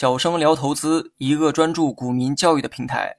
小生聊投资，一个专注股民教育的平台。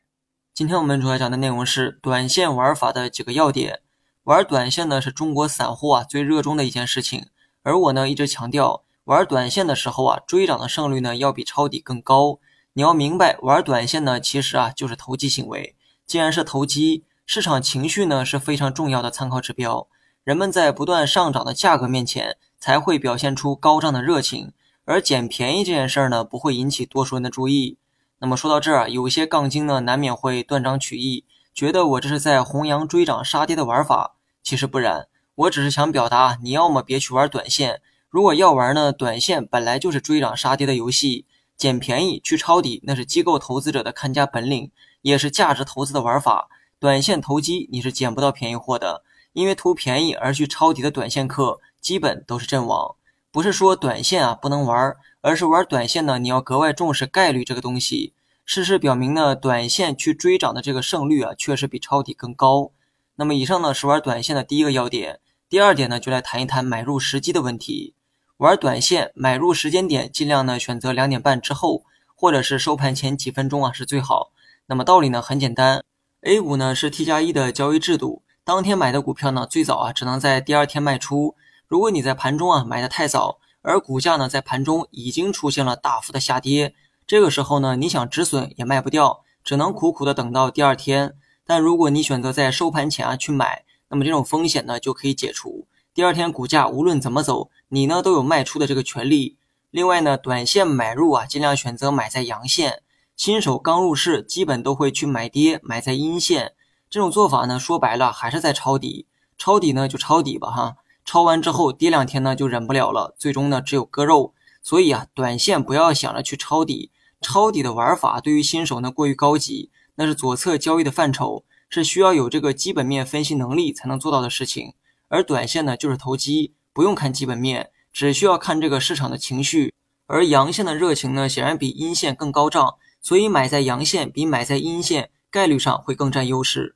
今天我们主要讲的内容是短线玩法的几个要点。玩短线呢是中国散户啊最热衷的一件事情，而我呢一直强调，玩短线的时候啊，追涨的胜率呢要比抄底更高。你要明白，玩短线呢其实啊就是投机行为。既然是投机，市场情绪呢是非常重要的参考指标。人们在不断上涨的价格面前，才会表现出高涨的热情。而捡便宜这件事儿呢，不会引起多数人的注意。那么说到这儿，有些杠精呢，难免会断章取义，觉得我这是在弘扬追涨杀跌的玩法。其实不然，我只是想表达，你要么别去玩短线，如果要玩呢，短线本来就是追涨杀跌的游戏，捡便宜去抄底，那是机构投资者的看家本领，也是价值投资的玩法。短线投机你是捡不到便宜货的，因为图便宜而去抄底的短线客，基本都是阵亡。不是说短线啊不能玩，而是玩短线呢，你要格外重视概率这个东西。事实表明呢，短线去追涨的这个胜率啊，确实比抄底更高。那么以上呢是玩短线的第一个要点，第二点呢就来谈一谈买入时机的问题。玩短线买入时间点尽量呢选择两点半之后，或者是收盘前几分钟啊是最好。那么道理呢很简单，A 股呢是 T 加一的交易制度，当天买的股票呢最早啊只能在第二天卖出。如果你在盘中啊买的太早，而股价呢在盘中已经出现了大幅的下跌，这个时候呢你想止损也卖不掉，只能苦苦的等到第二天。但如果你选择在收盘前啊去买，那么这种风险呢就可以解除。第二天股价无论怎么走，你呢都有卖出的这个权利。另外呢，短线买入啊尽量选择买在阳线，新手刚入市基本都会去买跌，买在阴线。这种做法呢说白了还是在抄底，抄底呢就抄底吧哈。抄完之后跌两天呢就忍不了了，最终呢只有割肉。所以啊，短线不要想着去抄底，抄底的玩法对于新手呢过于高级，那是左侧交易的范畴，是需要有这个基本面分析能力才能做到的事情。而短线呢就是投机，不用看基本面，只需要看这个市场的情绪。而阳线的热情呢显然比阴线更高涨，所以买在阳线比买在阴线概率上会更占优势。